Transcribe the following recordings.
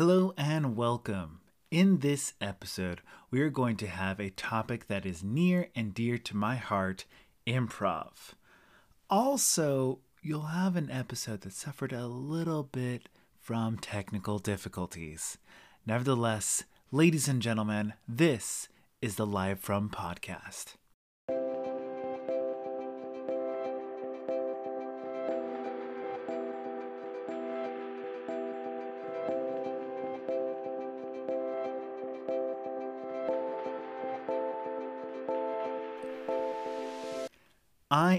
Hello and welcome. In this episode, we are going to have a topic that is near and dear to my heart improv. Also, you'll have an episode that suffered a little bit from technical difficulties. Nevertheless, ladies and gentlemen, this is the Live From podcast.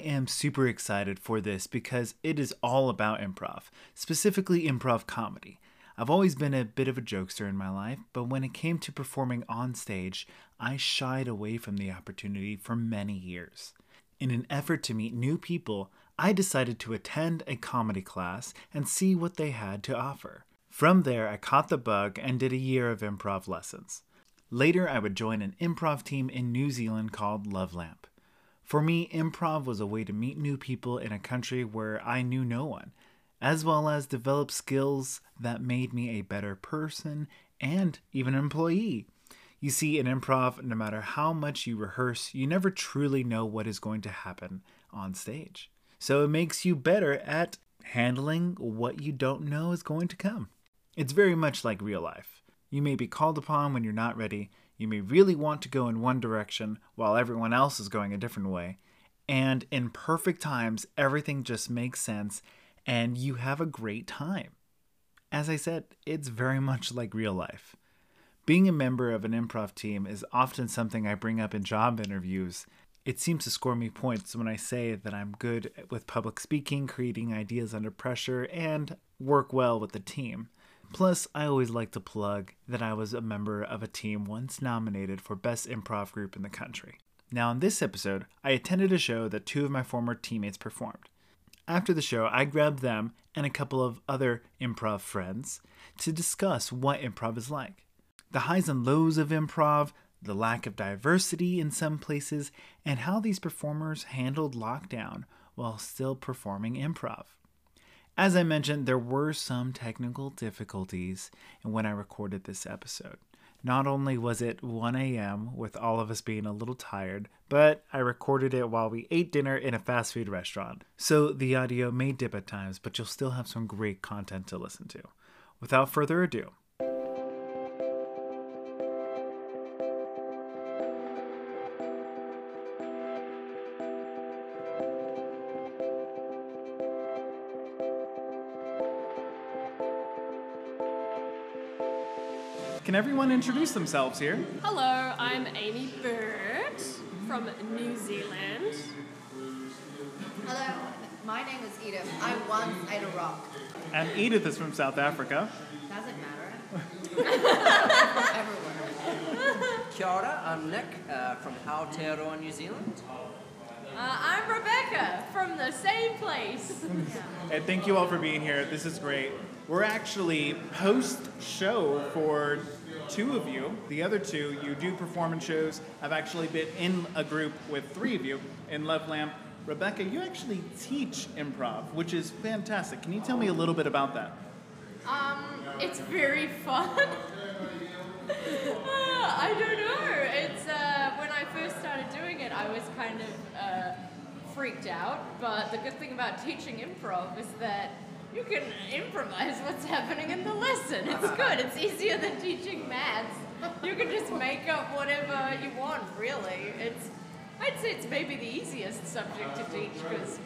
Am super excited for this because it is all about improv, specifically improv comedy. I've always been a bit of a jokester in my life, but when it came to performing on stage, I shied away from the opportunity for many years. In an effort to meet new people, I decided to attend a comedy class and see what they had to offer. From there, I caught the bug and did a year of improv lessons. Later, I would join an improv team in New Zealand called Love Lamp. For me, improv was a way to meet new people in a country where I knew no one, as well as develop skills that made me a better person and even an employee. You see, in improv, no matter how much you rehearse, you never truly know what is going to happen on stage. So it makes you better at handling what you don't know is going to come. It's very much like real life. You may be called upon when you're not ready, you may really want to go in one direction while everyone else is going a different way. And in perfect times, everything just makes sense and you have a great time. As I said, it's very much like real life. Being a member of an improv team is often something I bring up in job interviews. It seems to score me points when I say that I'm good with public speaking, creating ideas under pressure, and work well with the team. Plus, I always like to plug that I was a member of a team once nominated for Best Improv Group in the country. Now, in this episode, I attended a show that two of my former teammates performed. After the show, I grabbed them and a couple of other improv friends to discuss what improv is like the highs and lows of improv, the lack of diversity in some places, and how these performers handled lockdown while still performing improv. As I mentioned, there were some technical difficulties when I recorded this episode. Not only was it 1 a.m., with all of us being a little tired, but I recorded it while we ate dinner in a fast food restaurant. So the audio may dip at times, but you'll still have some great content to listen to. Without further ado, Can everyone introduce themselves here? Hello, I'm Amy Bird from New Zealand. Hello, my name is Edith. I once ate a rock. And Edith is from South Africa. Doesn't matter. Everywhere. Kia ora, I'm Nick uh, from Aotearoa, New Zealand. Uh, I'm Rebecca from the same place. And thank you all for being here. This is great. We're actually post show for two of you. The other two, you do performance shows. I've actually been in a group with three of you in Love Lamp. Rebecca, you actually teach improv, which is fantastic. Can you tell me a little bit about that? Um, it's very fun. Uh, I don't know. It's uh, when I first started doing it, I was kind of uh, freaked out. But the good thing about teaching improv is that you can improvise what's happening in the lesson. It's good. It's easier than teaching maths. You can just make up whatever you want, really. It's I'd say it's maybe the easiest subject to teach because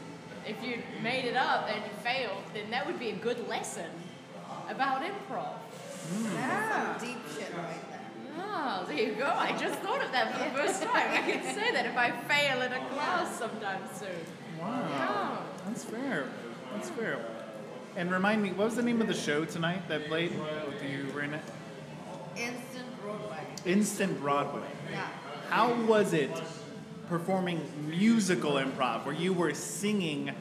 if you made it up and you failed, then that would be a good lesson about improv. That's some deep shit right there. Oh, ah, there you go. I just thought of that for the first time. I can say that if I fail in a class sometime soon. Wow. That's fair. That's fair. And remind me, what was the name of the show tonight that played? With you were in it? Instant Broadway. Instant Broadway. Yeah. How was it performing musical improv where you were singing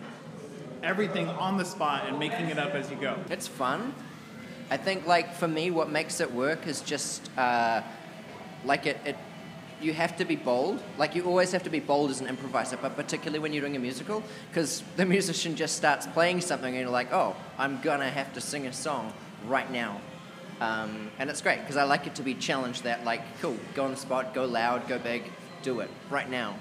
everything on the spot and making it up as you go? It's fun. I think, like, for me, what makes it work is just, uh, like, it, it, you have to be bold. Like, you always have to be bold as an improviser, but particularly when you're doing a musical, because the musician just starts playing something and you're like, oh, I'm gonna have to sing a song right now. Um, and it's great because I like it to be challenged that, like, cool, go on the spot, go loud, go big, do it right now.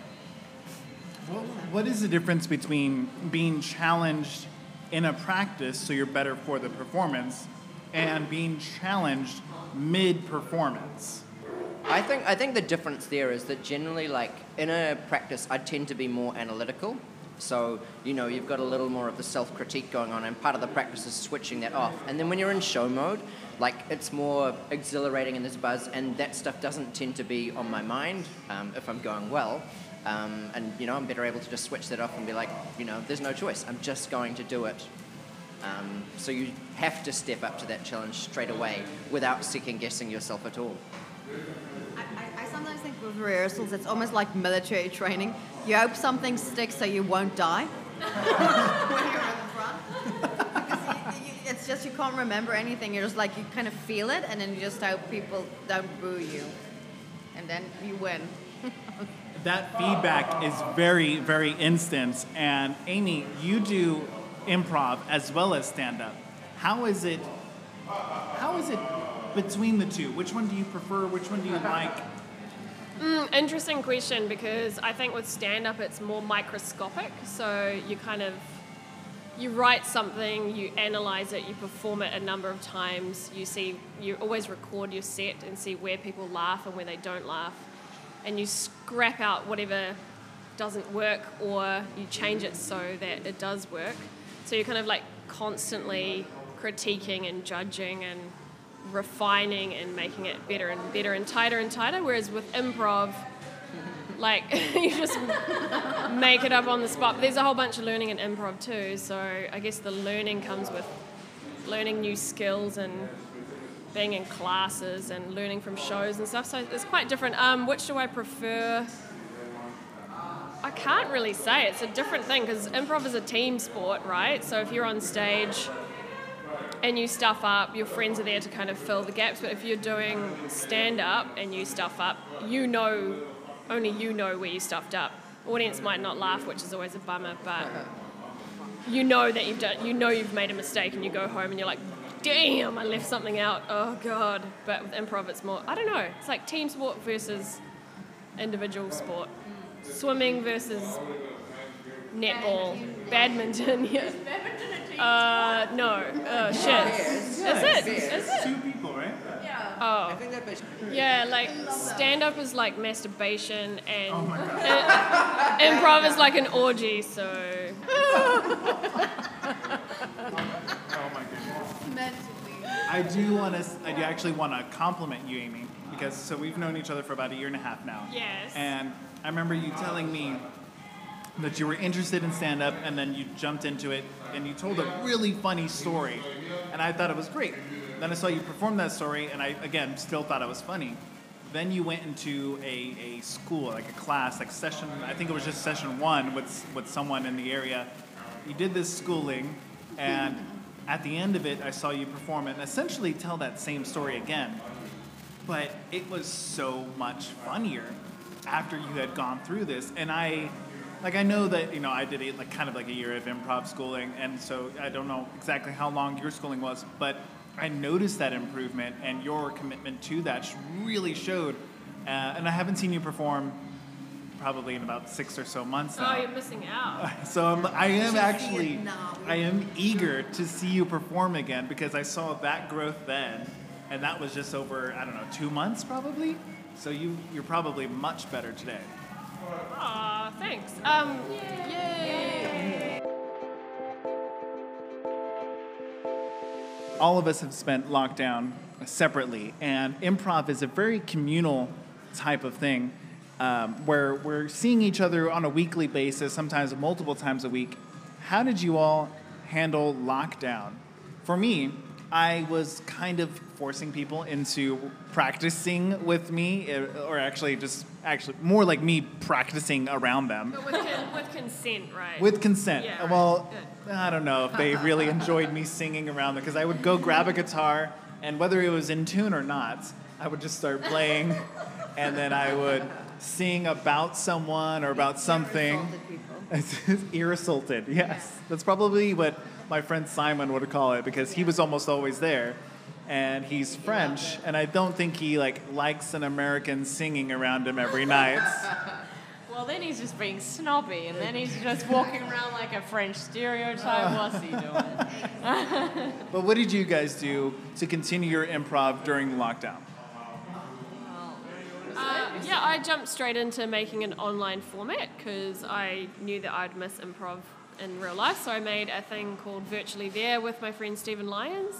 What, what is the difference between being challenged in a practice so you're better for the performance and being challenged mid performance? I think I think the difference there is that generally, like in a practice, I tend to be more analytical. So you know, you've got a little more of the self critique going on, and part of the practice is switching that off. And then when you're in show mode, like it's more exhilarating and there's buzz, and that stuff doesn't tend to be on my mind um, if I'm going well. Um, and you know, I'm better able to just switch that off and be like, you know, there's no choice. I'm just going to do it. Um, so you have to step up to that challenge straight away without second guessing yourself at all. I, I, I sometimes think with rehearsals, it's almost like military training. You hope something sticks so you won't die when you're in front. Because you, you, it's just you can't remember anything. You're just like, you kind of feel it, and then you just hope people don't boo you. And then you win. that feedback is very, very instant. And Amy, you do improv as well as stand up. How is it? How is it between the two? Which one do you prefer? Which one do you like? Mm, interesting question because I think with stand up it's more microscopic. So you kind of you write something, you analyze it, you perform it a number of times. You see, you always record your set and see where people laugh and where they don't laugh, and you scrap out whatever doesn't work or you change it so that it does work. So you're kind of like constantly critiquing and judging and refining and making it better and better and tighter and tighter. Whereas with improv, like you just make it up on the spot. But there's a whole bunch of learning in improv too. So I guess the learning comes with learning new skills and being in classes and learning from shows and stuff. So it's quite different. Um, which do I prefer? I can't really say. It's a different thing because improv is a team sport, right? So if you're on stage and you stuff up, your friends are there to kind of fill the gaps. But if you're doing stand up and you stuff up, you know, only you know where you stuffed up. Audience might not laugh, which is always a bummer, but you know that you've done, you know you've made a mistake, and you go home and you're like, damn, I left something out. Oh god. But with improv, it's more, I don't know. It's like team sport versus individual sport. Swimming versus netball, badminton. Yeah. Uh, no. Oh shit. Is it? Is it? Two people, right? Yeah. Oh. think that Yeah, like stand up is like masturbation and i- improv is like an orgy, so Oh my goodness. I do want to. I do actually want to compliment you, Amy, because so we've known each other for about a year and a half now. Yes. And I remember you telling me that you were interested in stand up, and then you jumped into it, and you told a really funny story, and I thought it was great. Then I saw you perform that story, and I again still thought it was funny. Then you went into a, a school, like a class, like session. I think it was just session one with with someone in the area. You did this schooling, and at the end of it, I saw you perform it and essentially tell that same story again. But it was so much funnier after you had gone through this, and I, like, I know that you know I did a, like kind of like a year of improv schooling, and so I don't know exactly how long your schooling was, but I noticed that improvement, and your commitment to that really showed. Uh, and I haven't seen you perform probably in about six or so months now. oh, you're missing out. So I'm, I am actually. I am eager to see you perform again because I saw that growth then, and that was just over I don't know two months probably. So you you're probably much better today. Aw, thanks. Um, yay. all of us have spent lockdown separately, and improv is a very communal type of thing um, where we're seeing each other on a weekly basis, sometimes multiple times a week. How did you all handle lockdown? For me, I was kind of forcing people into practicing with me, eh, or actually just actually more like me practicing around them But with, con- with consent, right? with consent. Yeah, well, Good. I don't know if they really enjoyed me singing around them because I would go grab a guitar, and whether it was in tune or not, I would just start playing, and then I would sing about someone or about something. Insulted people. Ear assaulted, yes. That's probably what my friend Simon would call it because he was almost always there. and he's French, and I don't think he like likes an American singing around him every night. Well, then he's just being snobby, and then he's just walking around like a French stereotype. What's he doing? but what did you guys do to continue your improv during lockdown? Uh, yeah, I jumped straight into making an online format because I knew that I'd miss improv in real life. So I made a thing called Virtually There with my friend Stephen Lyons,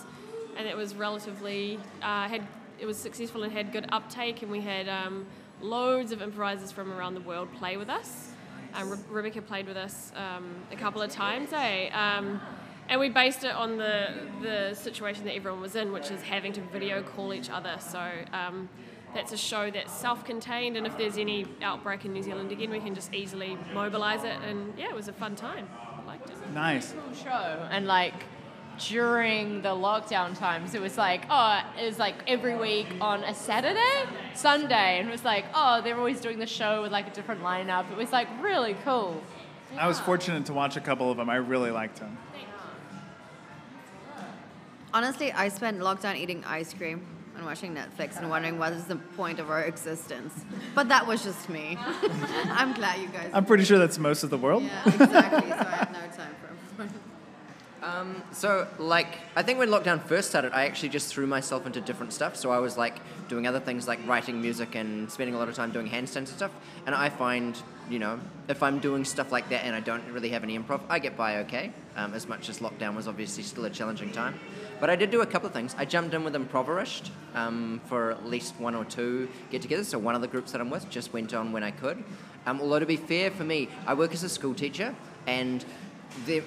and it was relatively uh, had it was successful and had good uptake, and we had um, loads of improvisers from around the world play with us. Um, Re- Rebecca played with us um, a couple of times, eh? Um, and we based it on the the situation that everyone was in, which is having to video call each other. So. That's a show that's self-contained, and if there's any outbreak in New Zealand again, we can just easily mobilise it. And yeah, it was a fun time. I liked it. Nice. cool show. And like during the lockdown times, it was like, oh, it was like every week on a Saturday, Sunday, and it was like, oh, they're always doing the show with like a different lineup. It was like really cool. I was fortunate to watch a couple of them. I really liked them. Honestly, I spent lockdown eating ice cream and watching Netflix and wondering what is the point of our existence. But that was just me. I'm glad you guys. I'm pretty sure that's most of the world. yeah, exactly. So I have no time for. So, like, I think when lockdown first started, I actually just threw myself into different stuff. So I was like doing other things like writing music and spending a lot of time doing handstands and stuff. And I find, you know, if I'm doing stuff like that and I don't really have any improv, I get by okay. Um, as much as lockdown was obviously still a challenging time. But I did do a couple of things. I jumped in with Improverished um, for at least one or two get-togethers. So one of the groups that I'm with just went on when I could. Um, although to be fair for me, I work as a school teacher and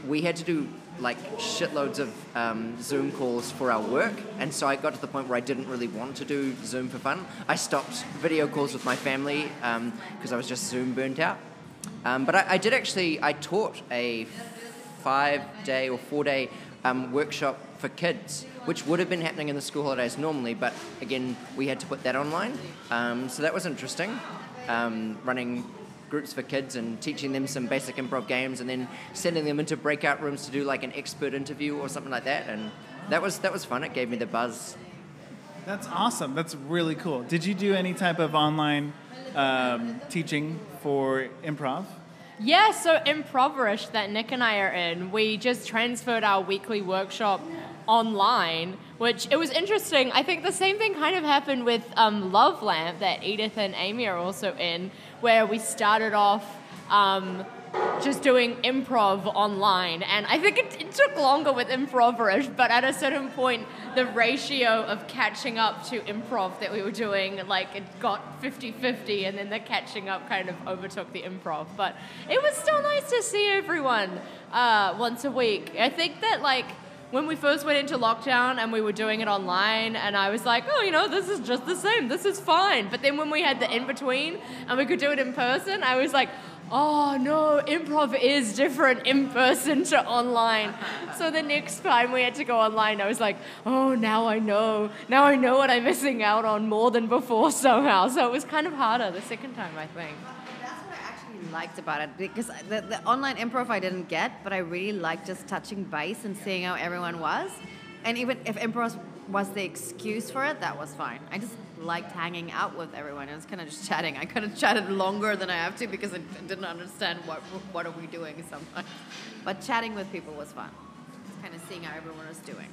we had to do like shitloads of um, Zoom calls for our work, and so I got to the point where I didn't really want to do Zoom for fun. I stopped video calls with my family because I was just Zoom burnt out. Um, but I, I did actually, I taught a five-day or four-day um, workshop for kids, which would have been happening in the school holidays normally, but again, we had to put that online. Um, so that was interesting, um, running groups for kids and teaching them some basic improv games, and then sending them into breakout rooms to do like an expert interview or something like that. And that was that was fun. It gave me the buzz. That's awesome. That's really cool. Did you do any type of online um, teaching for improv? Yeah, so Impoverish that Nick and I are in, we just transferred our weekly workshop online, which it was interesting. I think the same thing kind of happened with um, Love Lamp that Edith and Amy are also in, where we started off um, just doing improv online. And I think it, it took longer with Impoverish, but at a certain point, the ratio of catching up to improv that we were doing, like it got 50 50, and then the catching up kind of overtook the improv. But it was still nice to see everyone uh, once a week. I think that, like, when we first went into lockdown and we were doing it online, and I was like, oh, you know, this is just the same, this is fine. But then when we had the in between and we could do it in person, I was like, oh no, improv is different in person to online. So the next time we had to go online, I was like, oh, now I know. Now I know what I'm missing out on more than before somehow. So it was kind of harder the second time, I think. I actually liked about it because the, the online improv I didn't get, but I really liked just touching base and seeing how everyone was. And even if improv was the excuse for it, that was fine. I just liked hanging out with everyone. It was kind of just chatting. I could have chatted longer than I have to because I didn't understand what what are we doing sometimes. But chatting with people was fun. Just kind of seeing how everyone was doing.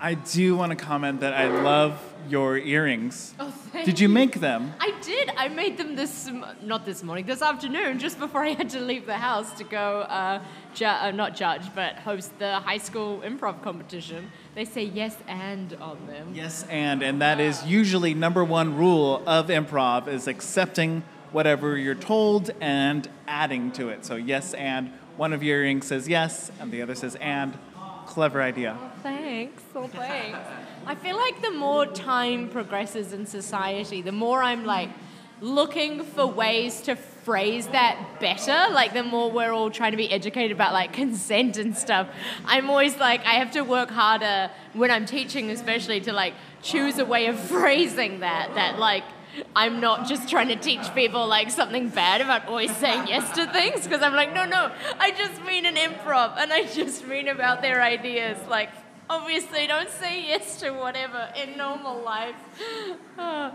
I do want to comment that I love your earrings. Oh, thank Did you make them? I did. I made them this, not this morning, this afternoon, just before I had to leave the house to go, uh, ju- uh, not judge, but host the high school improv competition. They say yes and on them. Yes, and and that is usually number one rule of improv is accepting whatever you're told and adding to it. So yes, and one of your earrings says yes, and the other says and. Clever idea. Oh, thanks. Well, thanks. I feel like the more time progresses in society, the more I'm like looking for ways to phrase that better. Like the more we're all trying to be educated about like consent and stuff, I'm always like I have to work harder when I'm teaching, especially to like choose a way of phrasing that. That like I'm not just trying to teach people like something bad about always saying yes to things because I'm like, no, no, I just mean an improv and I just mean about their ideas. Like, obviously don't say yes to whatever in normal life.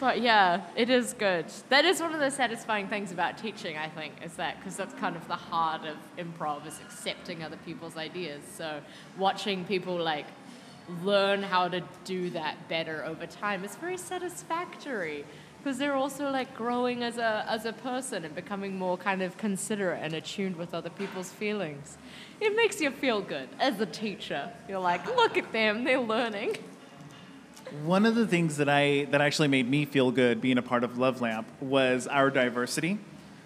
but yeah, it is good. That is one of the satisfying things about teaching, I think, is that because that's kind of the heart of improv is accepting other people's ideas. So watching people like learn how to do that better over time It's very satisfactory because they're also like growing as a as a person and becoming more kind of considerate and attuned with other people's feelings. It makes you feel good as a teacher. You're like, look at them, they're learning. One of the things that I that actually made me feel good being a part of Love Lamp was our diversity.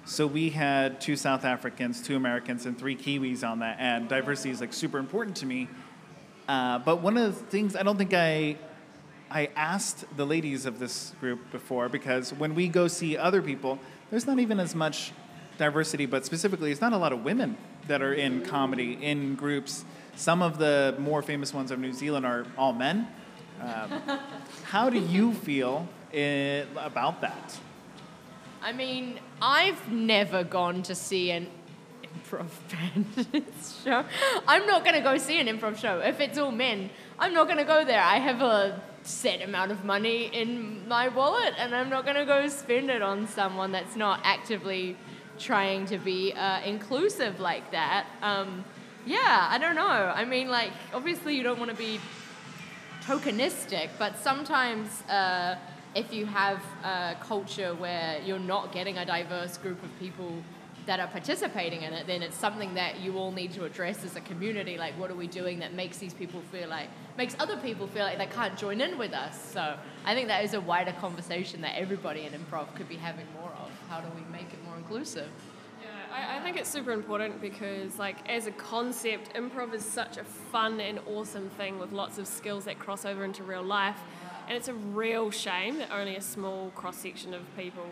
So we had two South Africans, two Americans, and three Kiwis on that, and diversity is like super important to me. Uh, but one of the things I don't think I I asked the ladies of this group before because when we go see other people, there's not even as much diversity, but specifically, it's not a lot of women that are in comedy in groups. Some of the more famous ones of New Zealand are all men. Um, how do you feel i about that? I mean, I've never gone to see an improv band show. I'm not going to go see an improv show. If it's all men, I'm not going to go there. I have a set amount of money in my wallet and I'm not going to go spend it on someone that's not actively trying to be uh, inclusive like that. Um, yeah, I don't know. I mean, like, obviously, you don't want to be tokenistic, but sometimes uh, if you have a culture where you're not getting a diverse group of people that are participating in it, then it's something that you all need to address as a community. Like, what are we doing that makes these people feel like, makes other people feel like they can't join in with us? So I think that is a wider conversation that everybody in improv could be having more of. How do we make it more inclusive? Yeah, I, I think it's super important because, like, as a concept, improv is such a fun and awesome thing with lots of skills that cross over into real life. And it's a real shame that only a small cross section of people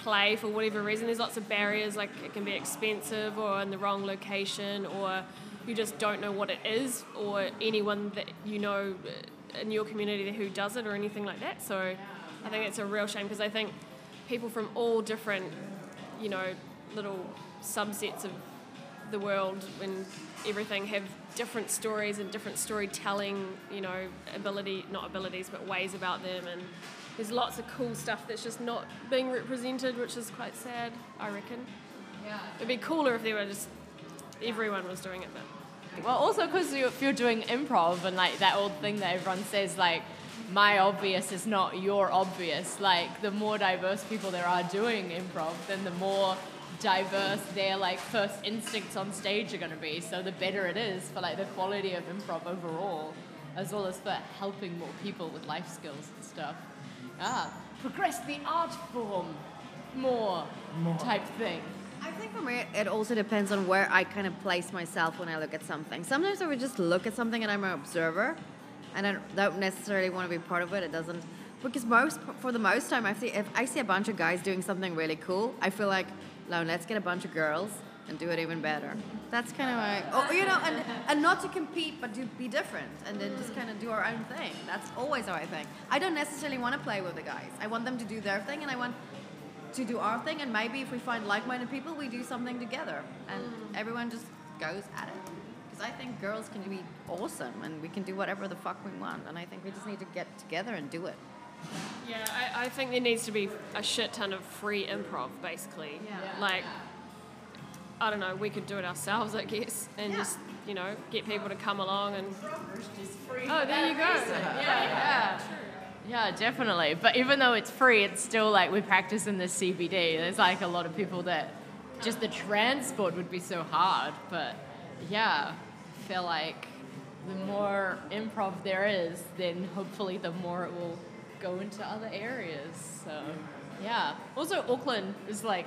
play for whatever reason. There's lots of barriers, like it can be expensive or in the wrong location, or you just don't know what it is, or anyone that you know in your community who does it, or anything like that. So I think it's a real shame because I think people from all different, you know, little subsets of the world and everything have different stories and different storytelling, you know, ability, not abilities, but ways about them and there's lots of cool stuff that's just not being represented, which is quite sad, I reckon. Yeah. It'd be cooler if there were just everyone was doing it, but. Well, also because you, if you're doing improv and like that old thing that everyone says, like, my obvious is not your obvious. Like, the more diverse people there are doing improv, then the more diverse their like first instincts on stage are going to be. So the better it is for like the quality of improv overall, as well as for helping more people with life skills and stuff ah, progress the art form more, more. type thing. I think for me, it also depends on where I kind of place myself when I look at something. Sometimes I would just look at something and I'm an observer, and I don't necessarily want to be part of it. It doesn't, because most, for the most time, I see if I see a bunch of guys doing something really cool, I feel like, no, let's get a bunch of girls and do it even better. That's kind of like, oh, you know, and, and not to compete, but to be different and then just kind of do our own thing. That's always how I think. I don't necessarily want to play with the guys. I want them to do their thing and I want to do our thing. And maybe if we find like minded people, we do something together and mm. everyone just goes at it. Because I think girls can be awesome and we can do whatever the fuck we want. And I think we just need to get together and do it. Yeah, I, I think there needs to be a shit ton of free improv, basically. Yeah. Like, I don't know, we could do it ourselves, I guess, and yeah. just you know get people to come along and. Oh, there you go. Yeah, yeah. Yeah, definitely. But even though it's free, it's still like we practice in the CBD. There's like a lot of people that just the transport would be so hard. But yeah, I feel like the more improv there is, then hopefully the more it will go into other areas. So yeah. Also, Auckland is like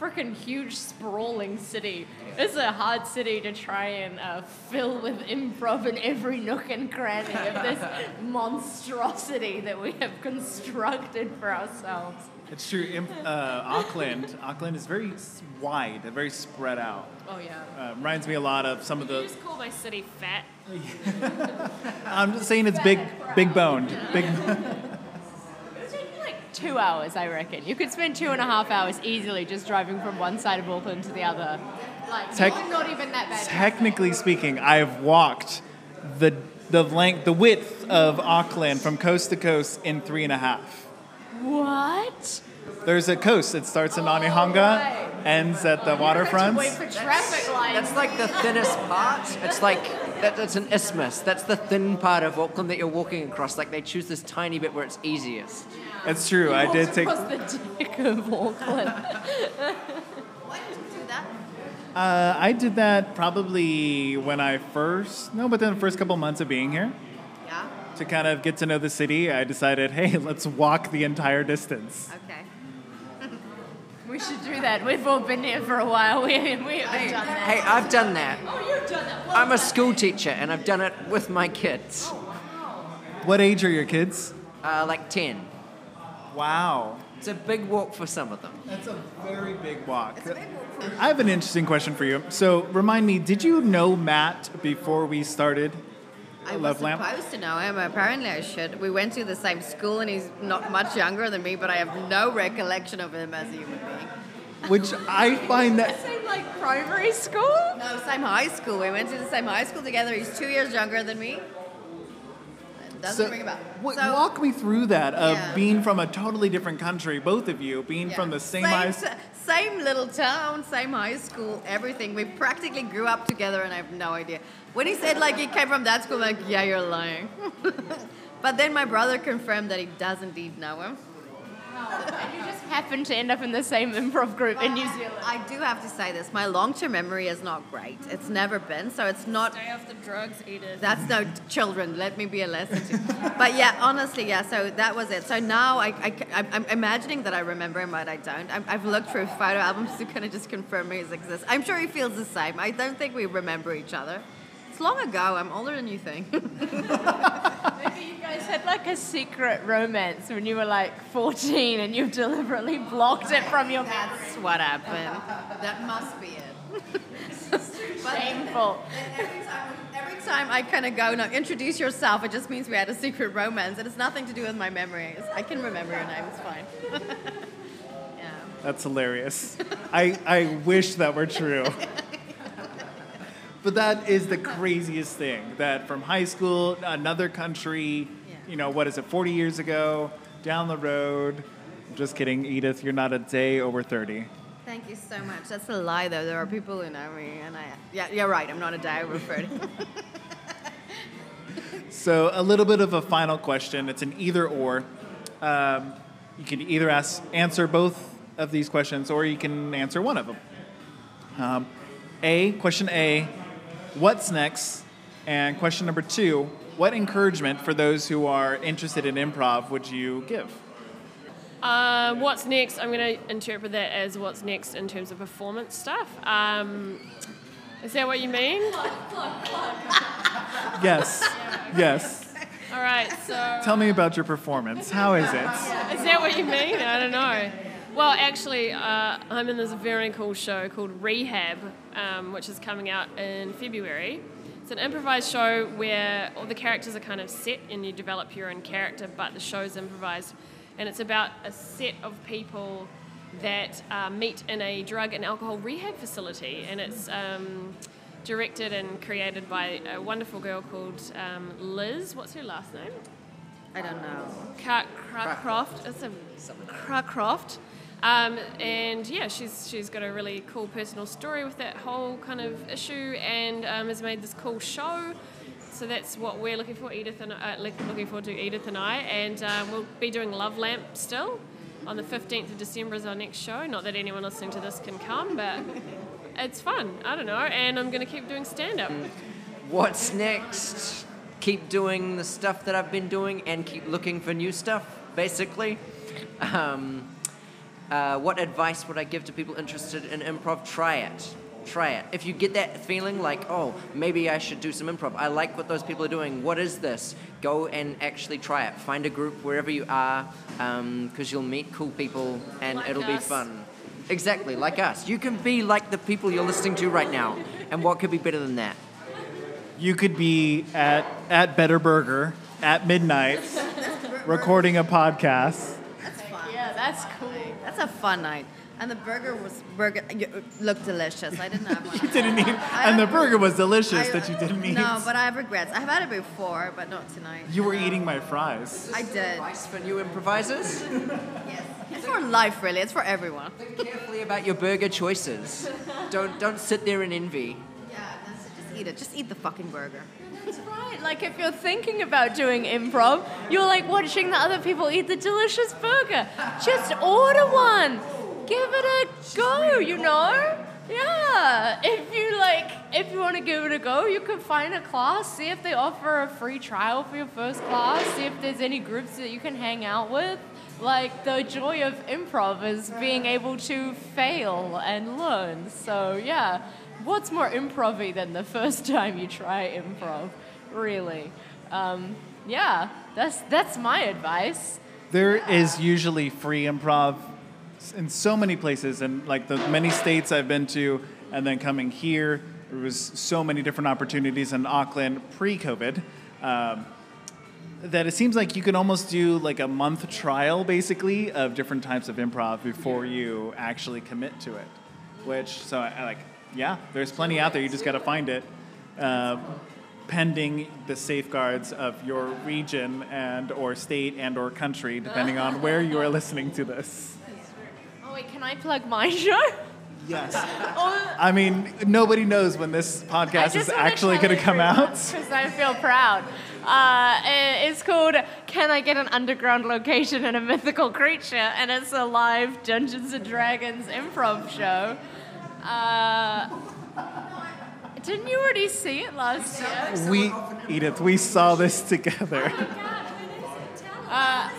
freaking huge, sprawling city. It's a hard city to try and uh, fill with improv in every nook and cranny of this monstrosity that we have constructed for ourselves. It's true. Uh, Auckland, Auckland is very wide, very spread out. Oh yeah. Uh, reminds me a lot of some of the. You just call my city fat. I'm just saying it's big, big boned, big two hours, I reckon. You could spend two and a half hours easily just driving from one side of Auckland to the other. Like, Tec- not even that bad. Technically speaking, I've walked the the length, the width of Auckland from coast to coast in three and a half. What? There's a coast. It starts in Onehunga, right. ends at the oh, waterfront. Wait for traffic lights. That's like the thinnest part. It's like that, that's an isthmus. That's the thin part of Auckland that you're walking across. Like they choose this tiny bit where it's easiest. It's true. I did take. Across the dick of Auckland. Why did you do that? Uh, I did that probably when I first no, but then the first couple months of being here Yeah. to kind of get to know the city. I decided, hey, let's walk the entire distance. Okay. we should do that. We've all been here for a while. We, we haven't done that. Hey, I've done that. Oh, you've done that. Well I'm a school teacher and I've done it with my kids. Oh, wow. What age are your kids? Uh, like 10. Wow. It's a big walk for some of them. That's a very big walk. Big walk I have an interesting question for you. So, remind me, did you know Matt before we started I was Love Lamp? I was supposed to know him. Apparently, I should. We went to the same school, and he's not much younger than me, but I have no recollection of him as a human being. Which I find that Same like primary school? No, same high school. We went to the same high school together. He's two years younger than me. Doesn't So, ring a bell. So- walk me through that of Yeah. being from a totally different country, both of you, being Yeah. from the same, high t- same little town, same high school, everything. We practically grew up together, and I have no idea. When he said like he came from that school, I'm like yeah, you're lying. but then my brother confirmed that he does indeed know him. And you just happened to end up in the same improv group in New Zealand. I do have to say this: my long-term memory is not great. It's never been, so it's not. Stay off the drugs, Edith. That's no children. Let me be a lesson to. But yeah, honestly, yeah. So that was it. So now I, I, am imagining that I remember him, but I don't. I'm, I've looked through photo albums to kind of just confirm his existence. I'm sure he feels the same. I don't think we remember each other. It's long ago. I'm older than you think. Maybe you guys had like a secret romance when you were like 14 and you deliberately blocked it from your memory. That's what happened. That must be it. But Shameful. Every time, every time I kind of go, no, introduce yourself, it just means we had a secret romance. It has nothing to do with my memories. I can remember your name, it's fine. yeah. That's hilarious. I, I wish that were true. but that is the craziest thing that from high school, another country, Yeah. you know, what is it, 40 years ago, down the road. Just kidding, Edith, you're not a day over 30. Thank you so much. That's a lie, though. There are people who know me, and I. Yeah, you're right. I'm not a day over 30. So, a little bit of a final question. It's an either or. Um, you can either ask, answer both of these questions, or you can answer one of them. Um, a, question A, what's next? And question number two, what encouragement for those who are interested in improv would you give? Uh, what's next? I'm going to interpret that as what's next in terms of performance stuff. Um, is that what you mean? Yes, yes. All right, so. Tell me about your performance. How is it? Is that what you mean? I don't know. Well, actually, uh, I'm in this very cool show called Rehab, um, which is coming out in February. It's an improvised show where all the characters are kind of set and you develop your own character, but the show's improvised. And it's about a set of people that uh, meet in a drug and alcohol rehab facility. And it's um, directed and created by a wonderful girl called um, Liz. What's her last name? I don't know. Car- Car- Croft. It's a Car- Croft. Um, and yeah, she's she's got a really cool personal story with that whole kind of issue, and um, has made this cool show. So that's what we're looking for, Edith and uh, looking forward to Edith and I, and uh, we'll be doing Love Lamp still on the 15th of December is our next show. Not that anyone listening to this can come, but it's fun. I don't know, and I'm going to keep doing stand up. What's next? Keep doing the stuff that I've been doing and keep looking for new stuff, basically. Um, uh, what advice would I give to people interested in improv? Try it. Try it. If you get that feeling like, oh, maybe I should do some improv, I like what those people are doing, what is this? Go and actually try it. Find a group wherever you are, because you'll meet cool people and Like it'll be fun. Exactly, like us. You can be like the people you're listening to right now. And what could be better than that? You could be at, at Better Burger at midnight recording a podcast. That's fun. Yeah, that's cool. That's a fun night. And the burger was burger you- looked delicious. I didn't have one. You didn't eat, and the burger was delicious that you didn't eat. No, but I have regrets. I have had it before, but not tonight. you were eating my fries. I did. Advice for new improvisers: Yes. It's for life, really. It's for everyone. think carefully about your burger choices. Don't don't sit there in envy. Eat it. Just eat the fucking burger. That's right. Like if you're thinking about doing improv, you're like watching the other people eat the delicious burger. Just order one. Give it a go, you know? Yeah. If you like if you want to give it a go, you can find a class, see if they offer a free trial for your first class, see if there's any groups that you can hang out with. Like the joy of improv is being able to fail and learn. So yeah, what's more improv than the first time you try improv? Really? Um, yeah, that's that's my advice. There is usually free improv in so many places, and like the many states I've been to, and then coming here, there was so many different opportunities in Auckland pre-COVID. Um, that it seems like you can almost do like a month trial basically of different types of improv before you actually commit to it which so I, I like yeah there's plenty out there you just got to find it uh, pending the safeguards of your region and or state and or country depending on where you are listening to this Oh wait, can I plug my show? yes Oh, i mean nobody knows when this podcast is actually going to come out because I feel proud. Uh, it's called "Can I Get an Underground Location and a Mythical Creature?" and it's a live Dungeons and Dragons improv show. Uh, didn't you already see it last year? we edith we saw this together. Uh,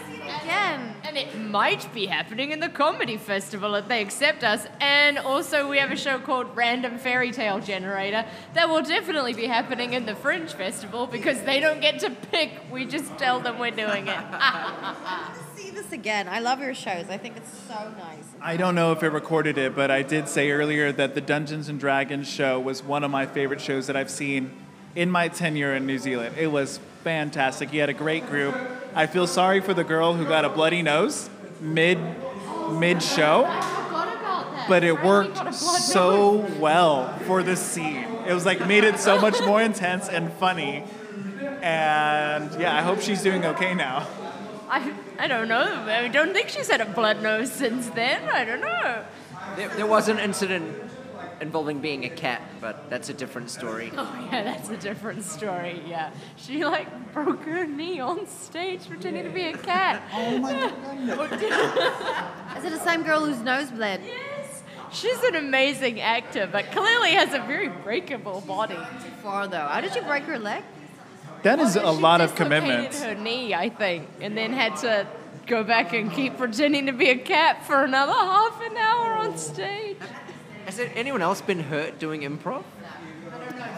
again, and it might be happening in the comedy festival if they accept us. And also, we have a show called Random Fairy Tale Generator that will definitely be happening in the Fringe Festival because they don't get to pick. We just tell them we're doing it. See this again. I love your shows. I think it's so nice. I don't know if it recorded it, but I did say earlier that the Dungeons and Dragons show was one of my favorite shows that I've seen in my tenure in New Zealand. It was fantastic. You had a great group. I feel sorry for the girl who got a bloody nose mid mid show, forgot about that. but it worked so well for the scene. It was like made it so much more intense and funny. And yeah, I hope she's doing okay now. I, I don't know. I don't think she's had a blood nose since then. I don't know. There, there was an incident involving being a cat, but that's a different story. Oh yeah, that's a different story. Yeah, she like broke her knee on stage pretending to be a cat. Oh my god. Is it the same girl whose nose bled? Yes, she's an amazing actor, but clearly has a very breakable body. Far though. How did you break her leg? That is a lot of dislocated commitment. Her knee, I think, and then had to go back and keep pretending to be a cat for another half an hour on stage. Has anyone else been hurt doing improv?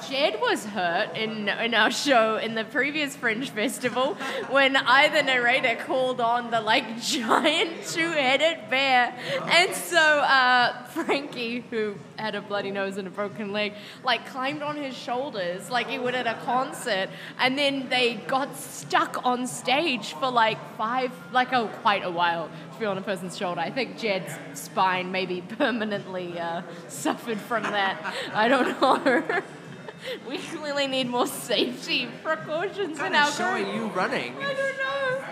Jed was hurt in, in our show in the previous Fringe Festival when I, the narrator, called on the like giant two-headed bear, and so uh, Frankie, who had a bloody nose and a broken leg, like climbed on his shoulders like he would at a concert, and then they got stuck on stage for like five, like oh, quite a while to be on a person's shoulder. I think Jed's spine maybe permanently uh, suffered from that. I don't know. We clearly need more safety precautions What in our of show are group. you running? I don't know.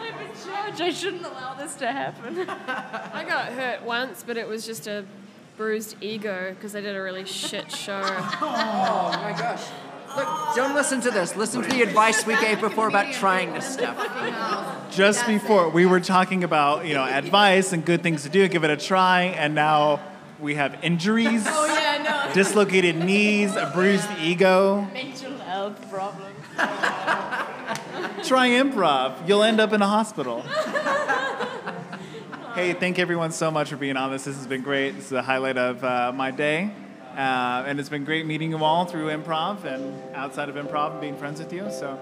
I'm in charge. I shouldn't allow this to happen. I got hurt once, but it was just a bruised ego because I did a really shit show. Oh my gosh. Look, don't listen to this. Listen to the advice we gave before about trying this stuff. Just before we were talking about, you know, advice and good things to do, give it a try, and now we have injuries, oh yeah, no. Dislocated knees, a bruised ego. Mental health problem. Try improv. You'll end up in a hospital. hey, thank everyone so much for being on this. This has been great. This is the highlight of uh, my day. Uh, and it's been great meeting you all through improv and outside of improv and being friends with you. So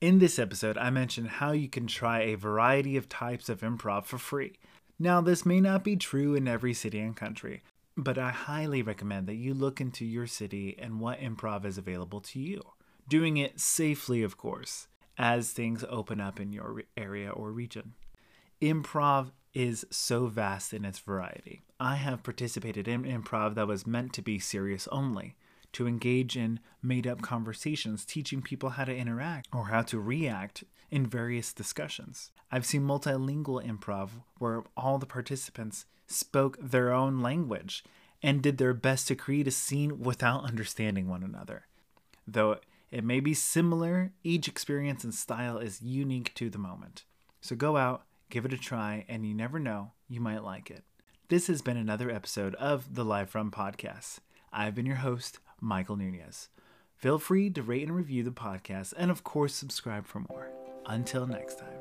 In this episode, I mentioned how you can try a variety of types of improv for free. Now, this may not be true in every city and country. But I highly recommend that you look into your city and what improv is available to you. Doing it safely, of course, as things open up in your area or region. Improv is so vast in its variety. I have participated in improv that was meant to be serious only, to engage in made up conversations, teaching people how to interact or how to react in various discussions. I've seen multilingual improv where all the participants spoke their own language and did their best to create a scene without understanding one another. Though it may be similar, each experience and style is unique to the moment. So go out, give it a try, and you never know, you might like it. This has been another episode of the Live From Podcast. I've been your host, Michael Nunez. Feel free to rate and review the podcast, and of course, subscribe for more. Until next time.